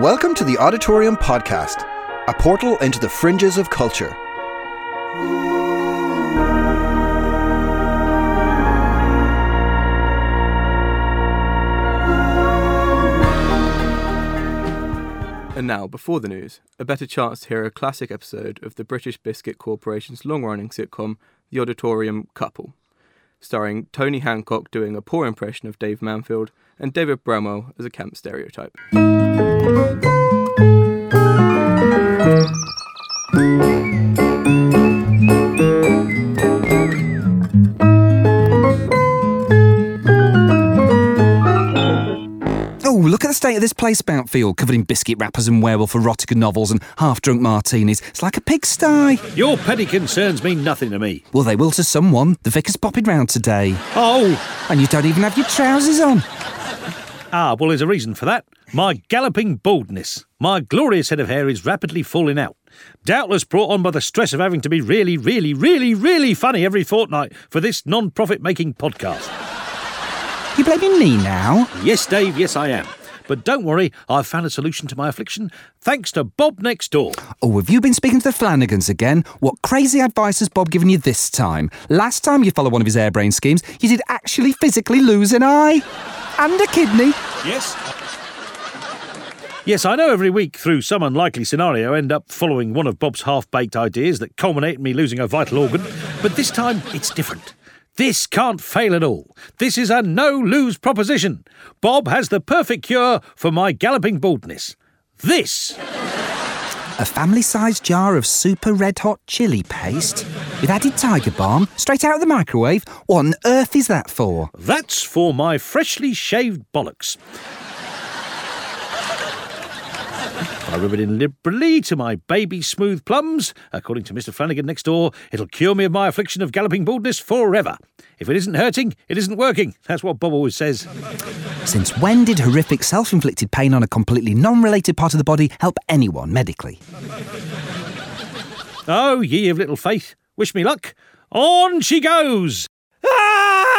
Welcome to the Odditorium Podcast, a portal into the fringes of culture. And now, before the news, a better chance to hear a classic episode of the British Biscuit Corporation's long running sitcom, The Odditorium Couple, starring Tony Hancock doing a poor impression of Dave Mounfield and David Bramwell as a camp stereotype. Look at the state of this place, Boutfield, covered in biscuit wrappers and werewolf erotica novels and half-drunk martinis. It's like a pigsty. Your petty concerns mean nothing to me. Well, they will to someone. The vicar's popping round today. Oh, And you don't even have your trousers on. ah, well, there's a reason for that. My galloping baldness. My glorious head of hair is rapidly falling out. Doubtless brought on by the stress of having to be really, really, really, really funny every fortnight for this non profit making podcast. You blaming me now? Yes, Dave, yes, I am. But don't worry, I've found a solution to my affliction thanks to Bob next door. Oh, have you been speaking to the Flanagans again? What crazy advice has Bob given you this time? Last time you followed one of his airbrain schemes, you did actually physically lose an eye and a kidney. Yes. Yes, I know every week through some unlikely scenario I end up following one of Bob's half baked ideas that culminate in me losing a vital organ, but this time it's different. This can't fail at all. This is a no lose proposition. Bob has the perfect cure for my galloping baldness. This. A family sized jar of super red hot chili paste with added tiger balm straight out of the microwave. What on earth is that for? That's for my freshly shaved bollocks. I rub it in liberally to my baby smooth plums. According to Mr. Flanagan next door, it'll cure me of my affliction of galloping baldness forever. If it isn't hurting, it isn't working. That's what Bob always says. Since when did horrific self inflicted pain on a completely non related part of the body help anyone medically? Oh, ye of little faith, wish me luck. On she goes. Ah!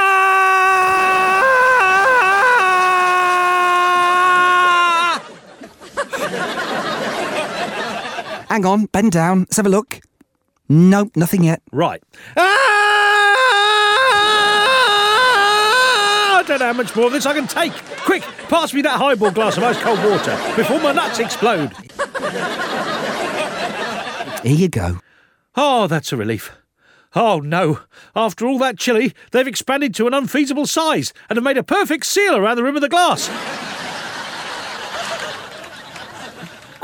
Hang on, bend down, let's have a look. Nope, nothing yet. Right. Ah! I don't know how much more of this I can take. Quick, pass me that highball glass of ice cold water before my nuts explode. Here you go. Oh, that's a relief. Oh no, after all that chili, they've expanded to an unfeasible size and have made a perfect seal around the rim of the glass.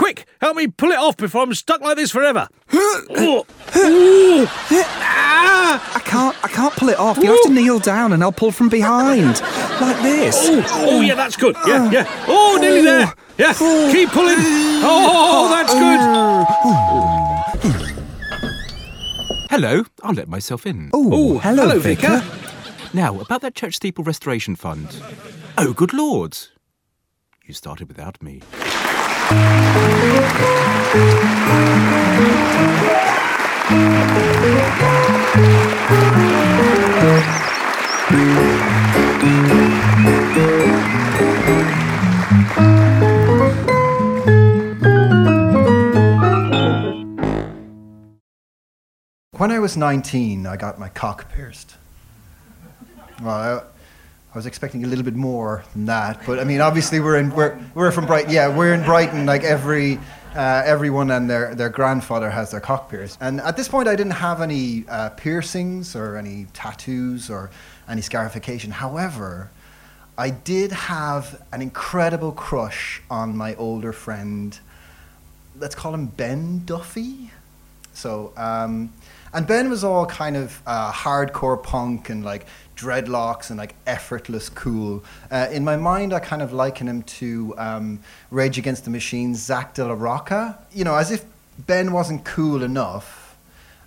Quick, help me pull it off before I'm stuck like this forever. Oh. I can't I can't pull it off. You have to kneel down and I'll pull from behind. Like this. Oh, oh, yeah, that's good. Yeah, uh, yeah. Oh, nearly there. Oh. Yeah, keep pulling. Oh, that's good. Hello, I'll let myself in. Oh, oh, hello, hello, Vicar. Vicar. Now, about that church steeple restoration fund. Oh, good lord! You started without me. When I was 19, I got my cock pierced. Well, I, was expecting a little bit more than that, but I mean, obviously we're in we're, we're from Brighton. Yeah, we're in Brighton. Like every uh, everyone and their, their grandfather has their cock pierced. And at this point, I didn't have any uh, piercings or any tattoos or any scarification. However, I did have an incredible crush on my older friend. Let's call him Ben Duffy. So, um, and Ben was all kind of uh, hardcore punk and like dreadlocks and like effortless cool. Uh, in my mind, I kind of liken him to um, Rage Against the Machine's Zack De La Rocha. You know, as if Ben wasn't cool enough,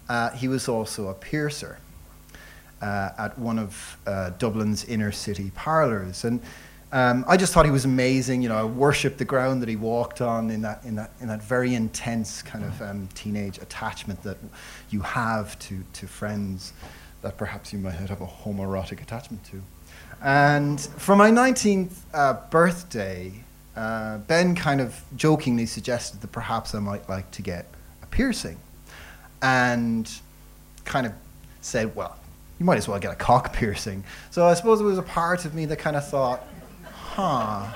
uh, he was also a piercer uh, at one of uh, Dublin's inner city parlours. And um, I just thought he was amazing. You know, I worshipped the ground that he walked on in that, in that, in that very intense kind of um, teenage attachment that you have to, to friends that perhaps you might have a homoerotic attachment to. And for my 19th uh, birthday, uh, Ben kind of jokingly suggested that perhaps I might like to get a piercing, and kind of said, "Well, you might as well get a cock piercing." So I suppose it was a part of me that kind of thought, "Huh."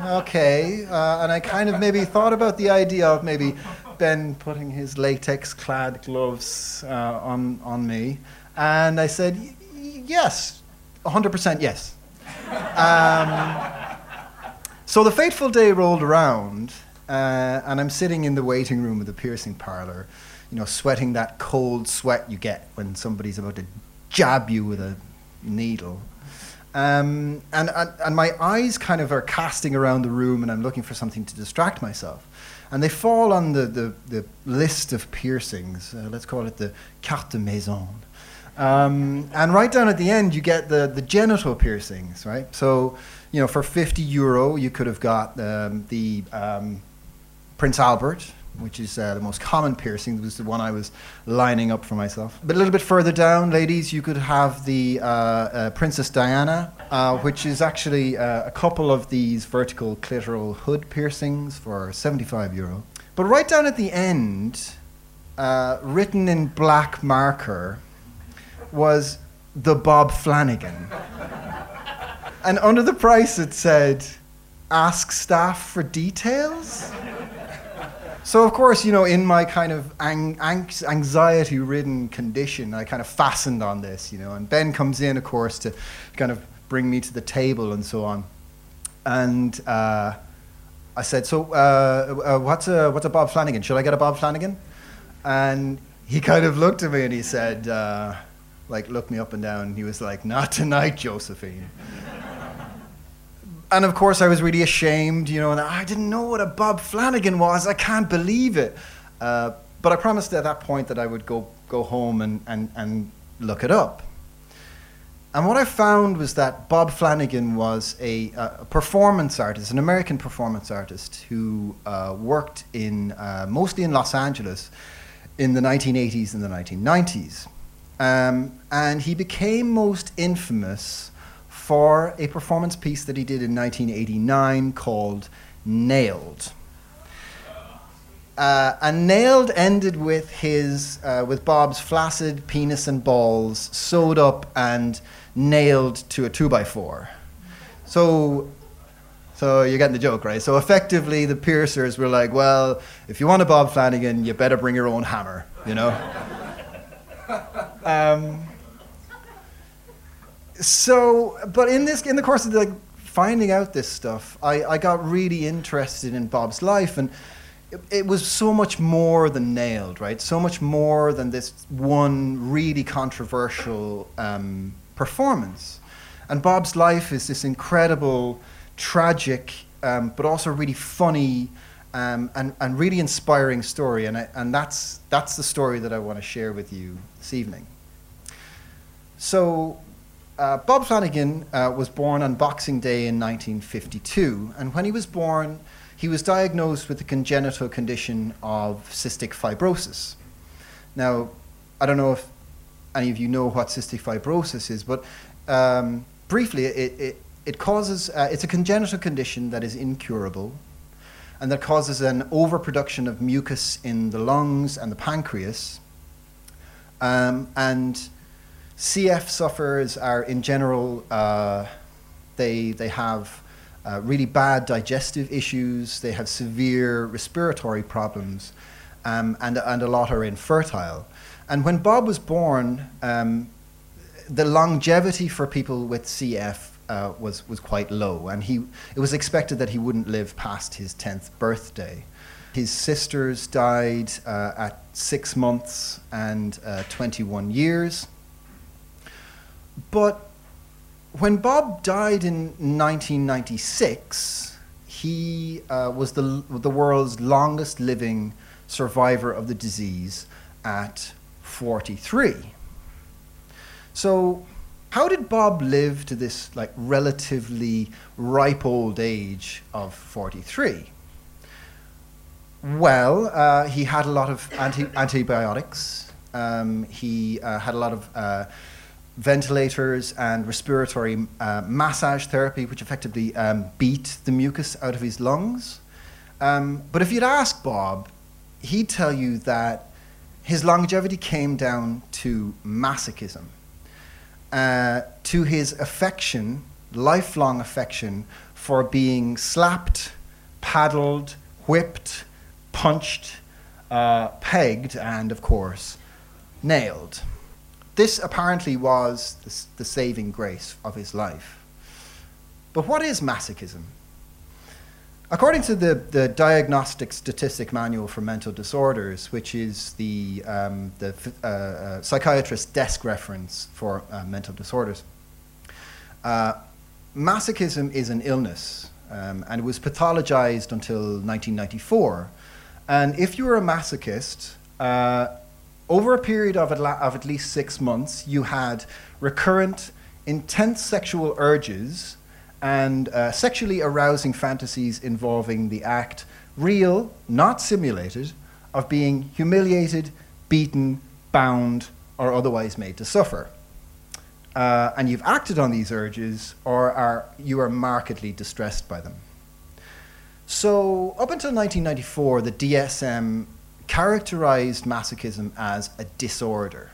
Okay, uh, and I kind of maybe thought about the idea of maybe Ben putting his latex-clad gloves uh, on on me, and I said, "Y- y- "Yes, 100% yes." Um, so the fateful day rolled around, uh, and I'm sitting in the waiting room of the piercing parlor, you know, sweating that cold sweat you get when somebody's about to jab you with a needle. Um, and, and, and my eyes kind of are casting around the room, and I'm looking for something to distract myself. And they fall on the, the, the list of piercings. Uh, let's call it the carte de maison. Um, and right down at the end, you get the, the genital piercings, right? So, you know, for 50 euro, you could have got um, the um, Prince Albert, which is uh, the most common piercing. Was the one I was lining up for myself. But a little bit further down, ladies, you could have the uh, uh, Princess Diana, uh, which is actually uh, a couple of these vertical clitoral hood piercings for 75 euro. But right down at the end, uh, written in black marker, was the Bob Flanagan. and under the price it said, ask staff for details. So of course, you know, in my kind of ang- anx- anxiety-ridden condition, I kind of fastened on this, you know. And Ben comes in, of course, to kind of bring me to the table and so on. And uh, I said, "So, uh, uh, what's a what's a Bob Flanagan? Should I get a Bob Flanagan?" And he kind of looked at me and he said, uh, like, looked me up and down. He was like, "Not tonight, Josephine." And of course, I was really ashamed, you know, and I didn't know what a Bob Flanagan was. I can't believe it. Uh, but I promised at that point that I would go, go home and, and, and look it up. And what I found was that Bob Flanagan was a, a performance artist, an American performance artist who uh, worked in uh, mostly in Los Angeles in the 1980s and the 1990s. Um, and he became most infamous for a performance piece that he did in 1989 called Nailed. Uh, and Nailed ended with his, uh, with Bob's flaccid penis and balls sewed up and nailed to a two by four. So, so you're getting the joke, right? So effectively, the piercers were like, "Well, if you want a Bob Flanagan, you better bring your own hammer," you know. um, so, but in this, in the course of like finding out this stuff, I, I got really interested in Bob's life, and it, it was so much more than nailed, right? So much more than this one really controversial um, performance. And Bob's life is this incredible, tragic, um, but also really funny. Um, and, and really inspiring story, and, I, and that's, that's the story that I want to share with you this evening. So, uh, Bob Flanagan uh, was born on Boxing Day in 1952, and when he was born, he was diagnosed with the congenital condition of cystic fibrosis. Now, I don't know if any of you know what cystic fibrosis is, but um, briefly, it, it, it causes, uh, it's a congenital condition that is incurable and that causes an overproduction of mucus in the lungs and the pancreas. Um, and CF sufferers are, in general, uh, they, they have uh, really bad digestive issues, they have severe respiratory problems, um, and, and a lot are infertile. And when Bob was born, um, the longevity for people with CF uh, was, was quite low, and he, it was expected that he wouldn't live past his 10th birthday. His sisters died uh, at six months and uh, 21 years. But when Bob died in 1996, he uh, was the, the world's longest living survivor of the disease at 43. So, how did Bob live to this like relatively ripe old age of 43? Well, uh, he had a lot of anti- antibiotics. Um, he uh, had a lot of uh, ventilators and respiratory uh, massage therapy, which effectively um, beat the mucus out of his lungs. Um, but if you'd ask Bob, he'd tell you that his longevity came down to masochism, uh, to his affection, lifelong affection for being slapped, paddled, whipped, punched, uh, pegged, and of course, nailed. This apparently was the, the saving grace of his life. But what is masochism? According to the, the Diagnostic Statistic Manual for Mental Disorders, which is the, um, the uh, uh, psychiatrist's desk reference for uh, mental disorders, uh, masochism is an illness um, and it was pathologized until 1994. And if you were a masochist, uh, over a period of of at least six months, you had recurrent, intense sexual urges and uh, sexually arousing fantasies involving the act, real, not simulated, of being humiliated, beaten, bound, or otherwise made to suffer. Uh, and you've acted on these urges, or are, you are markedly distressed by them. So, up until 1994, the DSM characterized masochism as a disorder.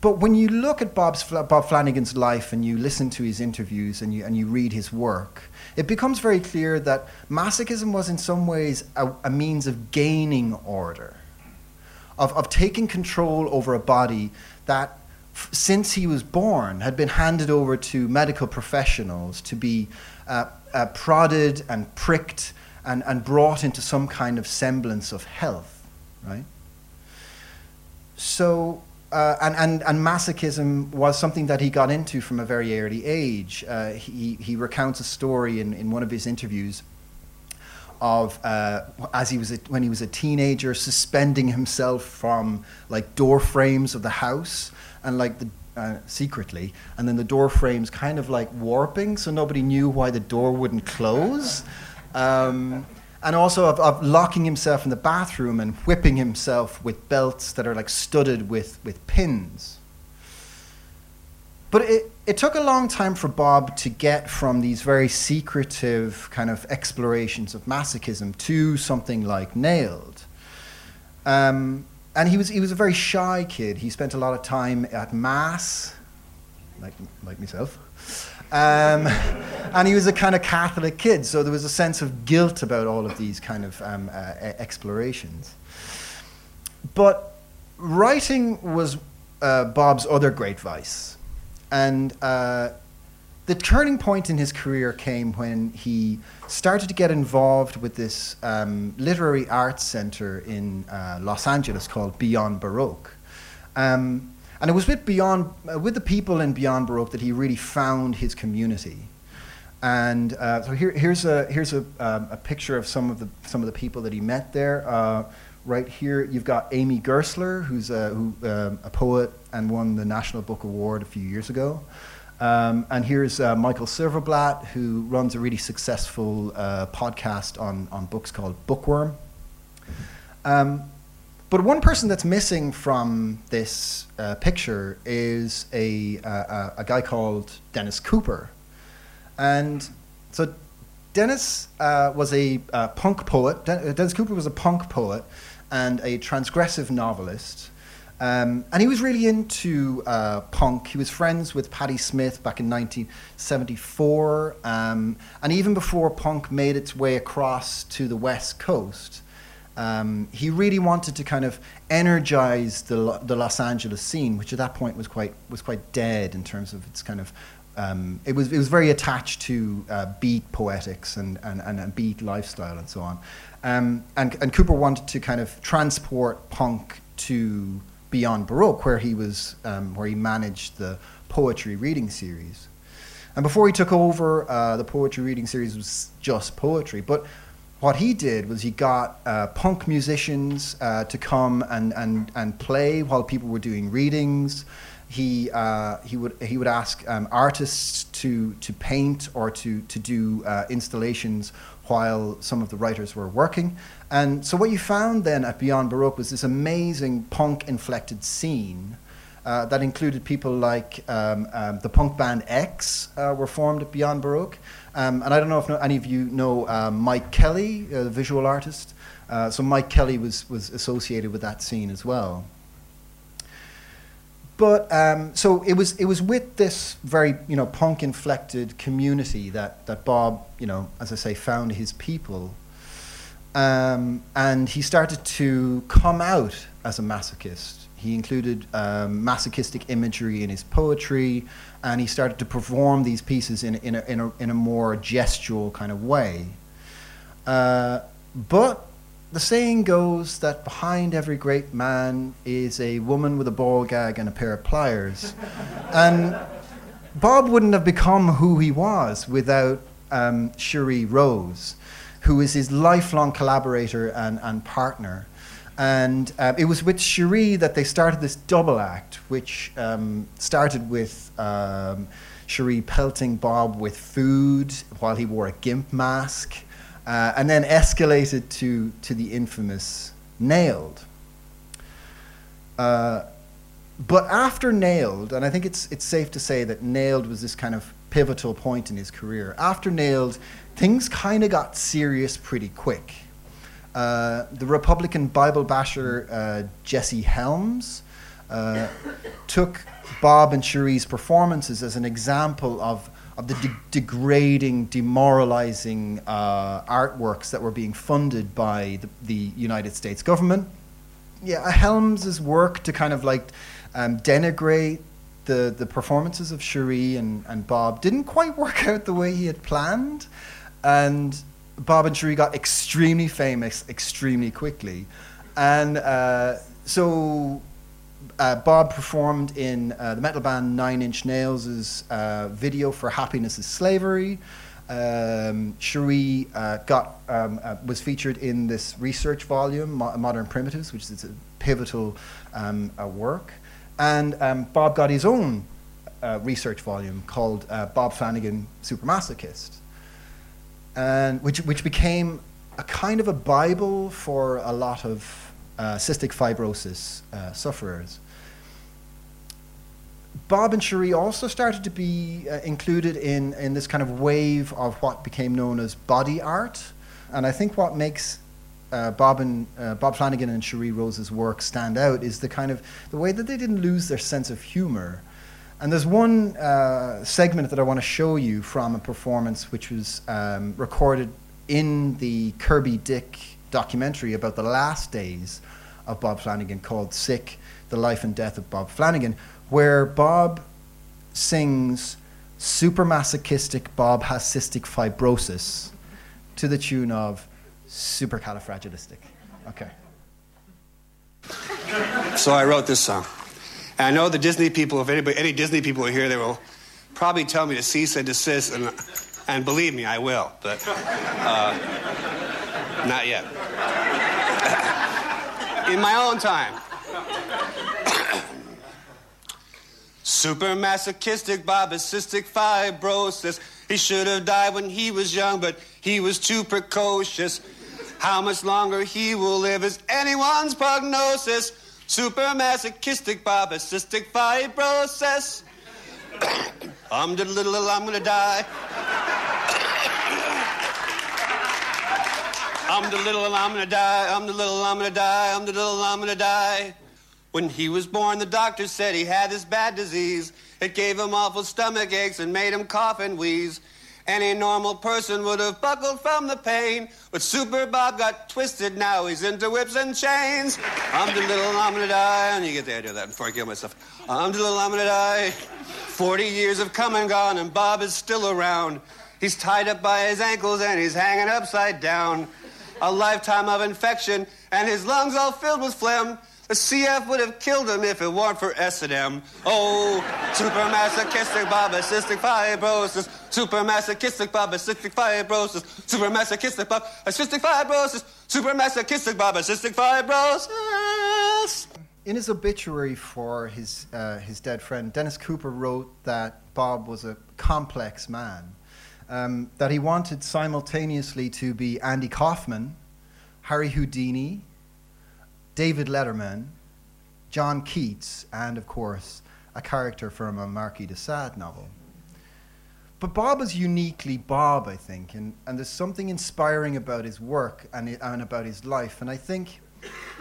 But when you look at Bob's, Bob Flanagan's life and you listen to his interviews and you, and you read his work, it becomes very clear that masochism was in some ways a, a means of gaining order, of, of taking control over a body that, since he was born, had been handed over to medical professionals to be uh, uh, prodded and pricked and, and brought into some kind of semblance of health, right? So, uh, and, and, and masochism was something that he got into from a very early age. Uh, he, he recounts a story in, in one of his interviews of uh, as he was a, when he was a teenager suspending himself from like door frames of the house and like the uh, secretly and then the door frames kind of like warping so nobody knew why the door wouldn't close um, and also of, of, locking himself in the bathroom and whipping himself with belts that are like studded with, with pins. But it, it took a long time for Bob to get from these very secretive kind of explorations of masochism to something like Nailed. Um, and he was, he was a very shy kid. He spent a lot of time at Mass, like, like myself. Um, and he was a kind of Catholic kid, so there was a sense of guilt about all of these kind of um, uh, explorations. But writing was uh, Bob's other great vice. And uh, the turning point in his career came when he started to get involved with this um, literary arts center in uh, Los Angeles called Beyond Baroque. Um, and it was with Beyond, uh, with the people in Beyond Baroque that he really found his community. And uh, so here, here's a here's a, um, a picture of some of the some of the people that he met there. Uh, right here, you've got Amy Gerstler, who's a, who, um, a poet and won the National Book Award a few years ago. Um, and here's uh, Michael Silverblatt, who runs a really successful uh, podcast on, on books called Bookworm. Um, but one person that's missing from this uh, picture is a, uh, a guy called Dennis Cooper. And so Dennis uh, was a uh, punk poet. Den- Dennis Cooper was a punk poet and a transgressive novelist. Um, and he was really into uh, punk. He was friends with Patti Smith back in 1974. Um, and even before punk made its way across to the West Coast, um, he really wanted to kind of energize the, the Los Angeles scene, which at that point was quite, was quite dead in terms of its kind of. Um, it, was, it was very attached to uh, beat poetics and, and, and, beat lifestyle and so on. Um, and, and Cooper wanted to kind of transport punk to beyond Baroque, where he, was, um, where he managed the poetry reading series. And before he took over, uh, the poetry reading series was just poetry. But what he did was he got uh, punk musicians uh, to come and, and, and play while people were doing readings. He, uh, he, would, he would ask um, artists to, to paint or to, to do uh, installations while some of the writers were working. And so, what you found then at Beyond Baroque was this amazing punk inflected scene. Uh, that included people like um, um, the punk band X uh, were formed at Beyond Baroque. Um, and I don't know if any of you know um, Mike Kelley, the visual artist. Uh, so Mike Kelley was, was associated with that scene as well. But um, so it was it was with this very you know punk inflected community that that Bob you know as I say found his people, um, and he started to come out as a masochist. He included um, masochistic imagery in his poetry, and he started to perform these pieces in, in, a, in, a, in a more gestural kind of way. Uh, but the saying goes that behind every great man is a woman with a ball gag and a pair of pliers. and Bob wouldn't have become who he was without um, Sheree Rose, who is his lifelong collaborator and, and partner. And uh, it was with Sheree that they started this double act, which um, started with um, Sheree pelting Bob with food while he wore a gimp mask, uh, and then escalated to, to the infamous Nailed. Uh, but after Nailed, and I think it's, it's safe to say that Nailed was this kind of pivotal point in his career, after Nailed, things kind of got serious pretty quick. Uh, the Republican Bible basher uh, Jesse Helms uh, took Bob and Sheree's performances as an example of, of the de- degrading, demoralizing uh, artworks that were being funded by the, the, United States government. Yeah, Helms's work to kind of like um, denigrate the, the performances of Sheree and, and Bob didn't quite work out the way he had planned. And Bob and Sheree got extremely famous extremely quickly. And uh, so uh, Bob performed in uh, the metal band Nine Inch Nails' uh, video for Happiness in Slavery. Um, Sheree uh, got, um, uh, was featured in this research volume, Mo- Modern Primitives, which is a pivotal um, work. And um, Bob got his own research volume called Bob Flanagan Supermasochist and which, which became a kind of a Bible for a lot of uh, cystic fibrosis uh, sufferers. Bob and Sheree also started to be uh, included in, in this kind of wave of what became known as body art. And I think what makes uh, Bob and uh, Bob Flanagan and Sheree Rose's work stand out is the kind of the way that they didn't lose their sense of humor and there's one uh, segment that I want to show you from a performance which was um, recorded in the Kirby Dick documentary about the last days of Bob Flanagan called Sick The Life and Death of Bob Flanagan, where Bob sings super masochistic Bob has cystic fibrosis to the tune of supercalifragilistic. Okay. So I wrote this song. And I know the Disney people, if anybody, any Disney people are here, they will probably tell me to cease and desist, and, and believe me, I will, but uh, not yet. In my own time. Super masochistic, fibrosis. He should have died when he was young, but he was too precocious. How much longer he will live is anyone's prognosis. Super masochistic cystic fibrosis. I'm the little, I'm gonna die. I'm the little I'm gonna die. I'm the little, I'm gonna die. I'm the little, I'm gonna die. When he was born, the doctor said he had this bad disease. It gave him awful stomach aches and made him cough and wheeze. Any normal person would have buckled from the pain, but Super Bob got twisted. Now he's into whips and chains. I'm the little I'm gonna die, and you get the idea of that before I kill myself. I'm the little I'm die. Forty years have come and gone, and Bob is still around. He's tied up by his ankles and he's hanging upside down. A lifetime of infection, and his lungs all filled with phlegm. The CF would have killed him if it weren't for S&M. Oh, super masochistic Bob, a cystic fibrosis. Super masochistic Bob, a cystic fibrosis. Super masochistic Bob, a cystic fibrosis. Super masochistic Bob, a cystic fibrosis. In his obituary for his, uh, his dead friend, Dennis Cooper wrote that Bob was a complex man. Um, that he wanted simultaneously to be Andy Kaufman, Harry Houdini, David Letterman, John Keats, and of course, a character from a Marquis de Sade novel. But Bob is uniquely Bob, I think, and, and there's something inspiring about his work and, and about his life. And I think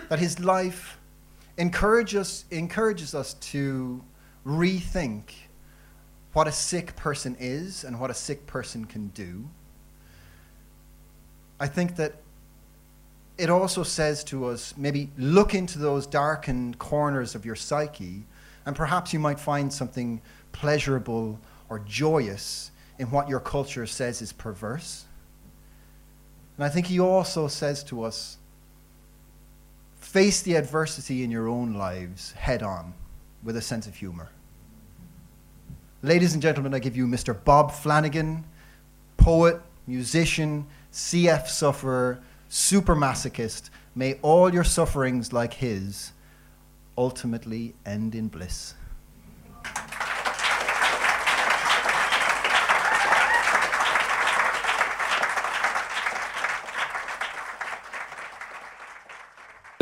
that his life encourages, encourages us to rethink what a sick person is and what a sick person can do. I think that it also says to us maybe look into those darkened corners of your psyche, and perhaps you might find something pleasurable or joyous in what your culture says is perverse. And I think he also says to us face the adversity in your own lives head on with a sense of humor. Ladies and gentlemen, I give you Mr. Bob Flanagan, poet, musician, CF sufferer, super masochist. May all your sufferings, like his, ultimately end in bliss.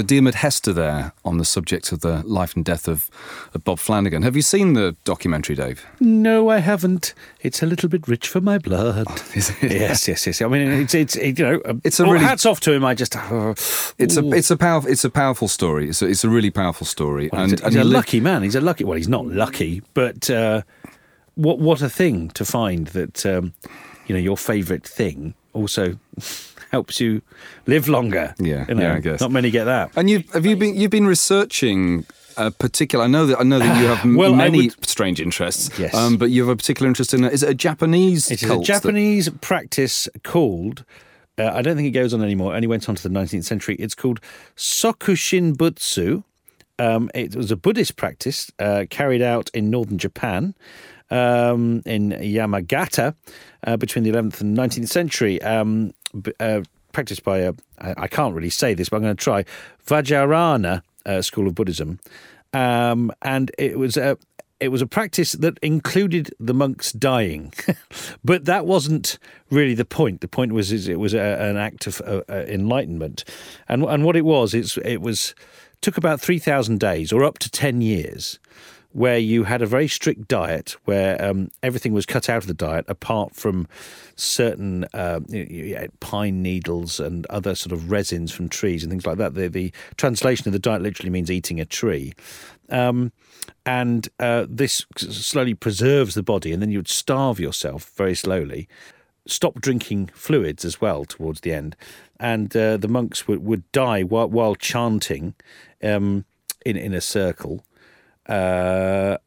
Diarmuid Hester there on the subject of the life and death of, of Bob Flanagan. Have you seen the documentary, Dave? No, I haven't. It's a little bit rich for my blood. It? Yes, yes, yes. I mean, it's it's it, you know, It's a oh, really- hats off to him. I just uh, It's a it's a powerful it's a powerful story. It's a, it's a really powerful story, Well, he's a, he's he a lived- lucky man. He's a lucky. Well, he's not lucky, but uh, what what a thing to find that um, you know your favourite thing also helps you live longer. Yeah, you know, yeah, I guess. not many get that. And you have you been you've been researching a particular. I know that I know that you have Well, many would- strange interests. Yes. Um, but you have a particular interest in. A, is it a Japanese? It is a cult that- Japanese practice called. Uh, I don't think it goes on anymore. It only went on to the 19th century. It's called Sokushin Butsu. Um, it was a Buddhist practice uh, carried out in northern Japan, um, in Yamagata, uh, between the 11th and 19th century. Um, uh, practiced by a, I I can't really say this, but I'm going to try, Vajrayana uh, school of Buddhism. Um, and it was a, it was a practice that included the monks dying, but that wasn't really the point. The point was is it was a, an act of uh, uh, enlightenment, and and what it was it's it was took about three thousand days or up to ten years, where you had a very strict diet where um, everything was cut out of the diet apart from certain uh, you know, pine needles and other sort of resins from trees and things like that. The, the translation of the diet literally means eating a tree. Um, and uh, this slowly preserves the body, and then you would starve yourself very slowly. Stop drinking fluids as well towards the end, and uh, the monks would, would die while, while chanting um, in in a circle, uh,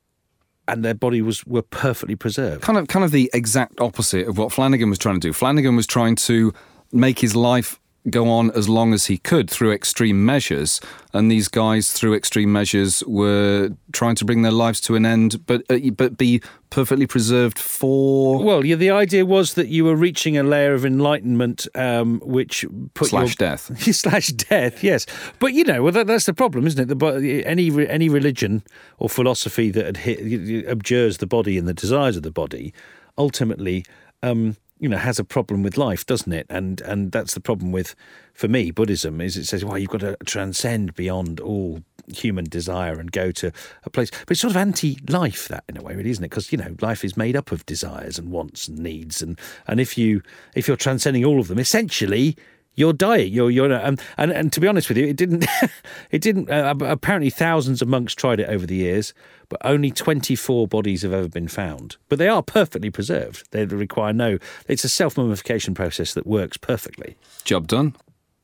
and their body was were perfectly preserved. kind of kind of the exact opposite of what Flanagan was trying to do. Flanagan was trying to make his life go on as long as he could through extreme measures, and these guys through extreme measures were trying to bring their lives to an end, but uh, but be perfectly preserved for Well, yeah, the idea was that you were reaching a layer of enlightenment, um, which put slash your, death. slash death, yes. But you know, well, that, that's the problem, isn't it? The, any any religion or philosophy that adhe- abjures the body and the desires of the body, ultimately, um, you know, has a problem with life, doesn't it? And and that's the problem with, for me, Buddhism is it says, well, you've got to transcend beyond all human desire and go to a place. But it's sort of anti-life that in a way, really, isn't it? Because you know, life is made up of desires and wants and needs, and and if you if you're transcending all of them, essentially you're dying. You're you're um, and and to be honest with you, it didn't it didn't. Uh, apparently, thousands of monks tried it over the years, but only 24 bodies have ever been found. But they are perfectly preserved. They require no. It's a self mummification process that works perfectly. Job done.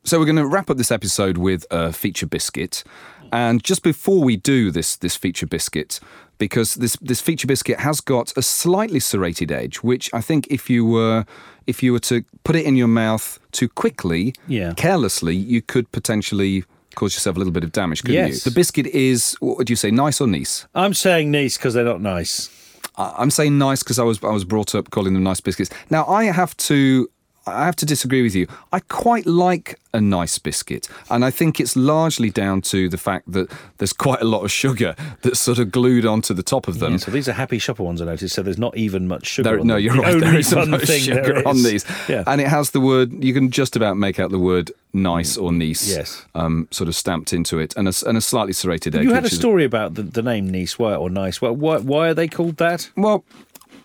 So we're going to wrap up this episode with a feature biscuit, and just before we do this this feature biscuit, because this this feature biscuit has got a slightly serrated edge, which I think if you were if you were to put it in your mouth too quickly, Yeah. carelessly, you could potentially cause yourself a little bit of damage, couldn't Yes. you? The biscuit is what would you say, nice or nice? I'm saying nice because they're not nice. I'm saying nice because I was I was brought up calling them nice biscuits. Now I have to I have to disagree with you. I quite like a nice biscuit, and I think it's largely down to the fact that there's quite a lot of sugar that's sort of glued onto the top of them. Yeah, so these are happy shopper ones I noticed. So there's not even much sugar. There, no, you're The right. There isn't much sugar on these, Yeah. and it has the word. You can just about make out the word nice or nice Yes. um, sort of stamped into it, and a, and a slightly serrated edge. you had a story about the, the name Nice why- or Nice. Why, why are they called that? Well,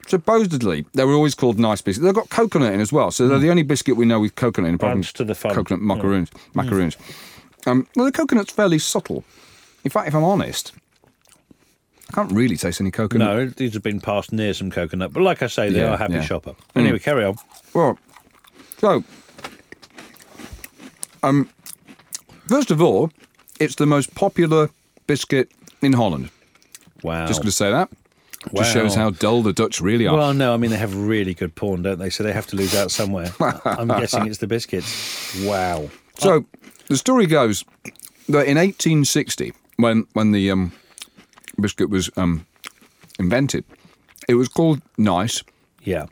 supposedly they were always called nice biscuits. They've got coconut in as well, so they're the only biscuit we know with coconut in. apart to the fun. Coconut macaroons. Macaroons. Um, well, the coconut's fairly subtle. In fact, if I'm honest, I can't really taste any coconut. No, these have been passed near some coconut. But like I say, they Yeah, are happy yeah. shopper. Anyway, carry on. Well, so, um, first of all, it's the most popular biscuit in Holland. Wow. Just going to say that. Just shows how dull the Dutch really are. Well, no, I mean they have really good porn, don't they? So they have to lose out somewhere. I'm guessing it's the biscuits. Wow. So the story goes that in 1860, when when the um, biscuit was um, invented, it was called nice Yeah.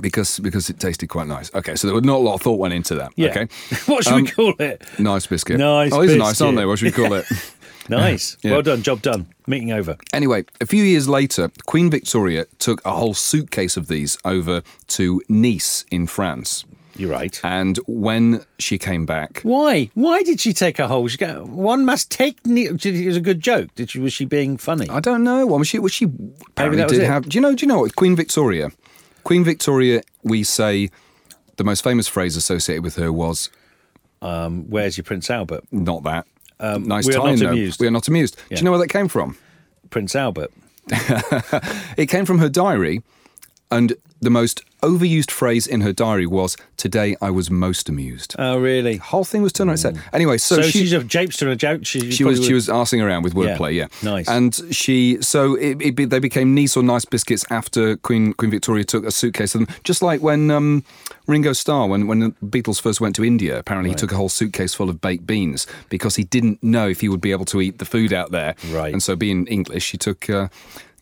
because because it tasted quite nice. Okay, so there was not a lot of thought went into that. Yeah. Okay, what should Um, we call it? nice biscuit. Nice Oh, these are nice, aren't they? What should we call it? Nice. Yeah. Well done. Job done. Meeting over. Anyway, a few years later, Queen Victoria took a whole suitcase of these over to Nice in France. You're right. And when she came back, Why? Why did she take a whole? She go, one must take. Ne-. It was a good joke. Did she? Was she being funny? I don't know. Well, was she? Was she? Apparently, that was did it. have. Do you know? Do you know what? Queen Victoria. Queen Victoria. We say the most famous phrase associated with her was Um, where's your Prince Albert? not that. Um, nice we not amused. We are not amused. Do you know where that came from? Prince Albert. It came from her diary, and the most overused phrase in her diary was "Today I was most amused." Oh, really? The whole thing was turned its head. Anyway, so, So, she, she's a japester and a joke. She, she was she was arsing around with wordplay, yeah. Yeah, nice. And she so it, it be, they became nice or nice biscuits after Queen Queen Victoria took a suitcase of them. Just like when um, Ringo Starr, when when the Beatles first went to India, apparently he took a whole suitcase full of baked beans because he didn't know if he would be able to eat the food out there. Right. And so, being English, he took. Uh,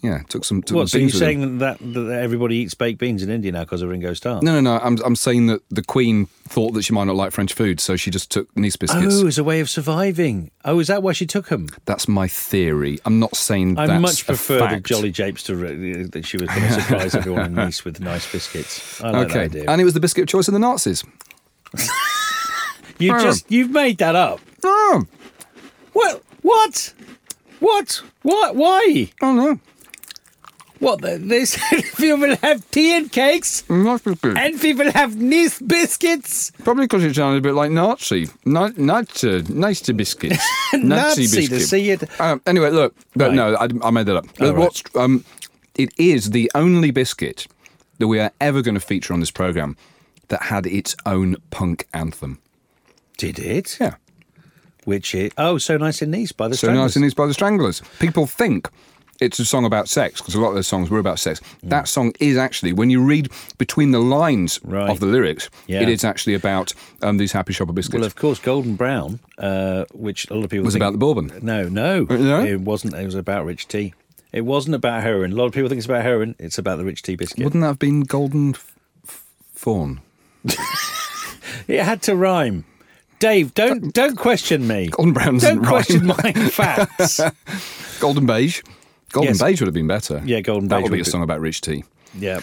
yeah, took some. Took What? some So you're saying that, that everybody eats baked beans in India now because of Ringo Starr? No, no, no. I'm, I'm saying that the Queen thought that she might not like French food, so she just took Nice biscuits. Oh, as a way of surviving. Oh, is that why she took them? That's my theory. I'm not saying that. I much prefer the. Jolly Japester uh, that she was going to surprise everyone in Nice with nice biscuits. I like Okay, that idea. and it was the biscuit of choice of the Nazis. you Oh. just you've made that up. Oh, What? What? What? What? Why? oh no, What? the- They said people have tea and cakes, nice biscuit. and people have nice biscuits. Probably because it sounded a bit like Nazi. Na- Nazi, Nazi biscuits. Nazi, to biscuits. see it. Um, anyway, look, but no, I, I made that up. Oh, right. What's um, it is the only biscuit that we are ever going to feature on this program that had its own punk anthem. Did it? Yeah. Which is oh, so nice in nice by the So Stranglers. nice and East by the Stranglers. People think it's a song about sex because a lot of those songs were about sex. That song is actually, when you read between the lines Right. of the lyrics, Yeah. it is actually about um, these happy shopper biscuits. Well, of course, Golden Brown, uh, which a lot of people was think- about the bourbon. No, no, Uh, no? it wasn't. It was about rich tea. It wasn't about heroin. A lot of people think it's about heroin. It's about the rich tea biscuit. Wouldn't that have been Golden f- f- Fawn? It had to rhyme. Dave, don't don't question me. Golden Brown doesn't Don't question rhyme. my facts. Golden Beige? Golden Yes. Beige would have been better. Yeah, Golden That Beige would be a song about rich tea. yeah.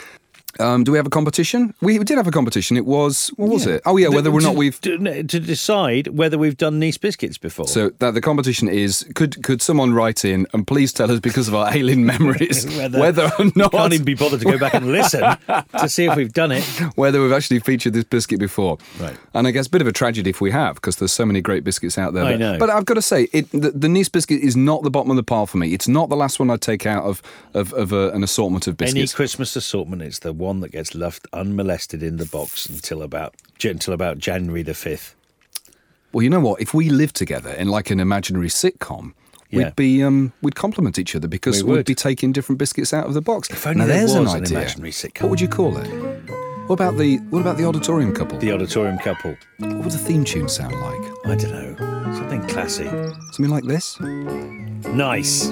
Um, do we have a competition? We did have a competition. It was, what was Yeah. it? Oh, yeah, whether or not we've. to, to decide whether we've done Nice biscuits before. So that the competition is could could someone write in and please tell us because of our alien memories Whether- whether, or not can't even be bothered to go back and listen to see if we've done it. whether we've actually featured this biscuit before. Right. And I guess a bit of a tragedy if we have because there's so many great biscuits out there. I but, know. But I've got to say, it, the, the Nice biscuit is not the bottom of the pile for me. It's not the last one I'd take out of of, of a, an assortment of biscuits. Any. Christmas assortment, it's the one that gets left unmolested in the box until about until about January the fifth. well, you know what? If we lived together in like an imaginary sitcom. Yeah. We'd be um, we'd complement each other because We we'd be taking different biscuits out of the box. If only now, there there's was an an idea. imaginary sitcom. What would you call it? What about the what about the odditorium couple? The odditorium couple. what would the theme tune sound like? I don't know. Something classy. Something like this? Nice.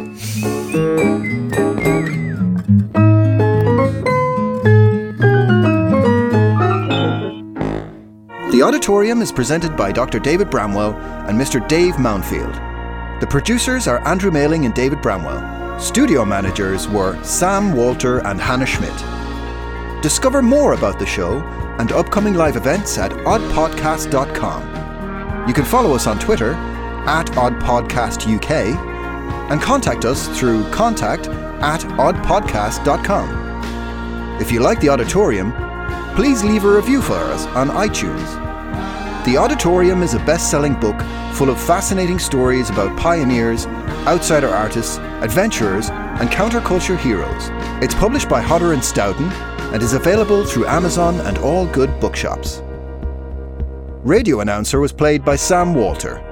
The Odditorium is presented by Dr. David Bramwell and Mr. Dave Mounfield. The producers are Andrew Mailing and David Bramwell. Studio managers were Sam Walter and Hannah Schmidt. Discover more about the show and upcoming live events at oddpodcast.com. You can follow us on Twitter at oddpodcastuk and contact us through contact at oddpodcast.com. If you like the Odditorium, please leave a review for us on iTunes. The Odditorium is a best selling book full of fascinating stories about pioneers, outsider artists, adventurers, and counterculture heroes. It's published by Hodder and Stoughton and is available through Amazon and all good bookshops. Radio announcer was played by Sam Walter.